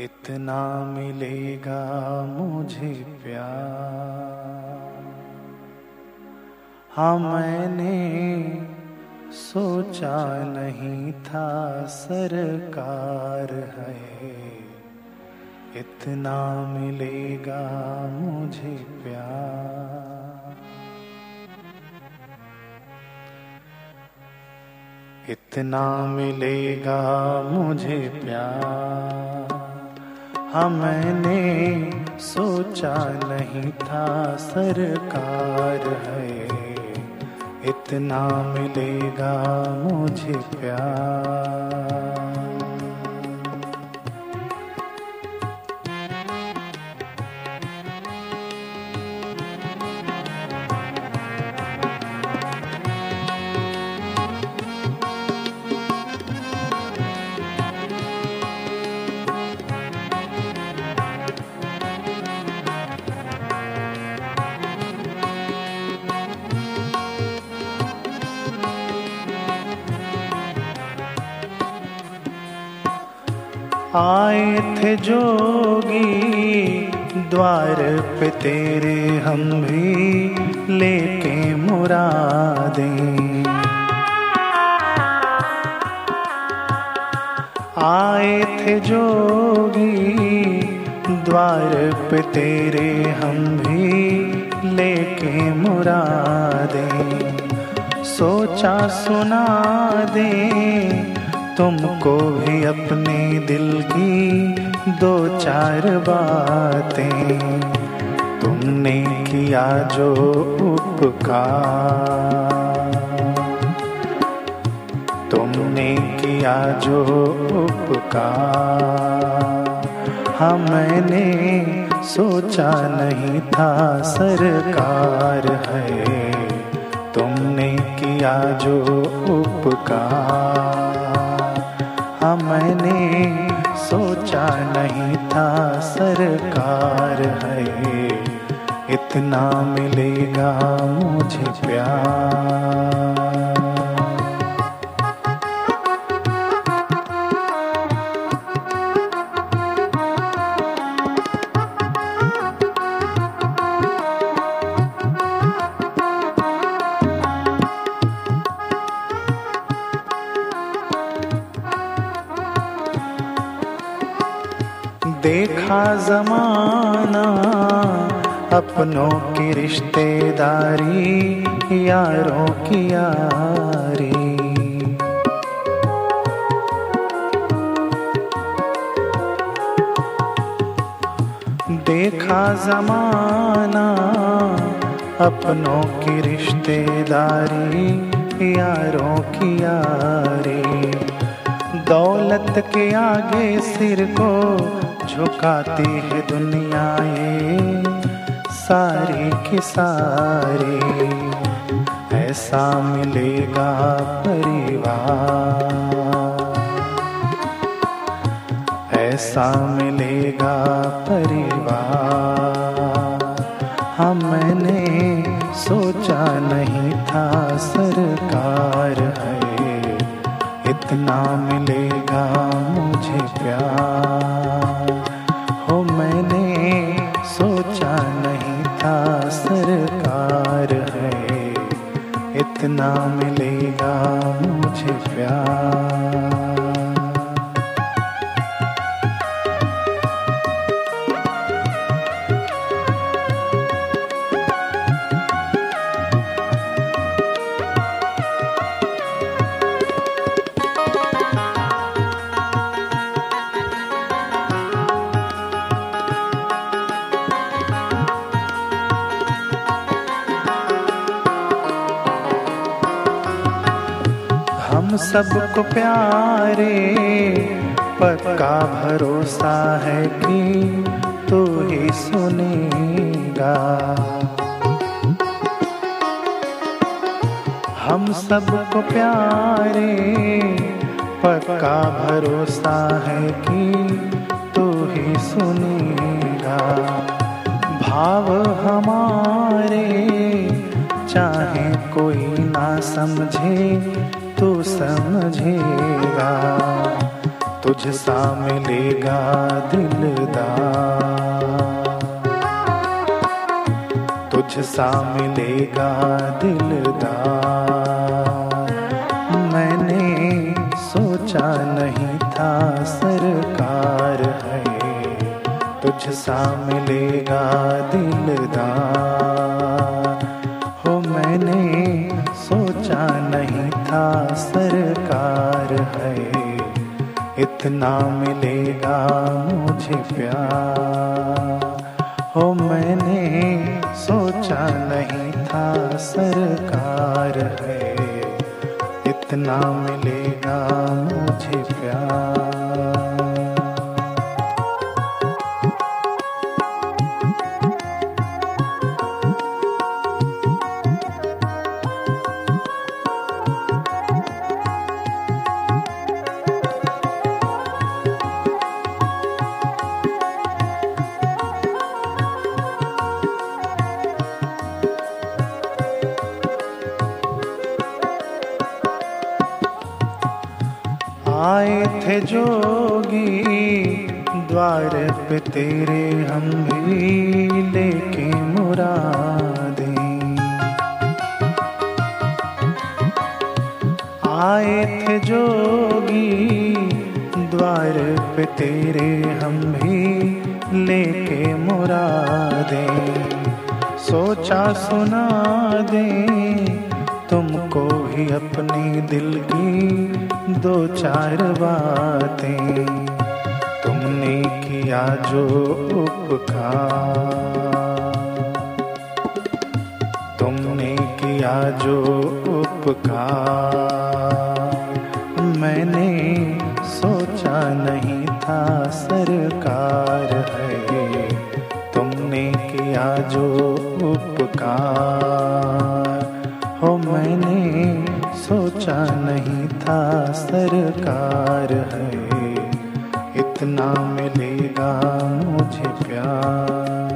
इतना मिलेगा मुझे प्यार। हाँ मैंने सोचा नहीं था सरकार है। इतना मिलेगा मुझे प्यार। इतना मिलेगा मुझे प्यार। हाँ मैंने सोचा नहीं था सरकार है। इतना मिलेगा मुझे प्यार। आए थे जोगी द्वार पे, तेरे हम भी लेके मुरादे। आए थे जोगी द्वार पे, तेरे हम भी लेके मुरादे। सोचा सुना दे तुमको भी अपने दिल की दो चार बातें तुमने किया जो उपकार। तुमने किया जो उपकार। हाँ मैंने सोचा नहीं था सरकार है। तुमने किया जो उपकार। मैंने सोचा नहीं था सरकार है। इतना मिलेगा मुझे प्यार। देखा जमाना, अपनों की रिश्तेदारी, यारों की यारी। देखा जमाना, अपनों की रिश्तेदारी, यारों की यारी। दौलत के आगे सिर को झुकाती है दुनिया ये, सारी की सारी। ऐसा मिलेगा परिवार। ऐसा मिलेगा परिवार। हाँ मैंने सोचा नहीं था सरकार है। इतना मिलेगा मुझे प्यार। इतना मिलेगा मुझे प्यार। सबको प्यारे पक्का भरोसा है कि तू ही सुनेगा? हम सबको प्यारे पक्का भरोसा है कि तू ही सुनेगा? भाव हमारे, चाहे कोई ना समझे तू समझेगा, तुझ तुझसा मिलेगा दिलदार तुझसा मिलेगा दिलदार मैंने सोचा नहीं था सरकार है, तुझ तुझसा मिलेगा दिलदार इतना मिलेगा मुझे प्यार। हो मैंने सोचा नहीं था सरकार है। इतना मिलेगा मुझे प्यार। आए थे जोगी द्वार पे तेरे हम भी लेके मुरादे। आए थे जोगी द्वार पे तेरे हम भी लेके मुरादे। सोचा सुना दे तुमको ही अपनी दिल की दो चार बातें तुमने किया जो उपकार। तुमने किया जो उपकार। नहीं था सरकार है। इतना मिलेगा मुझे प्यार।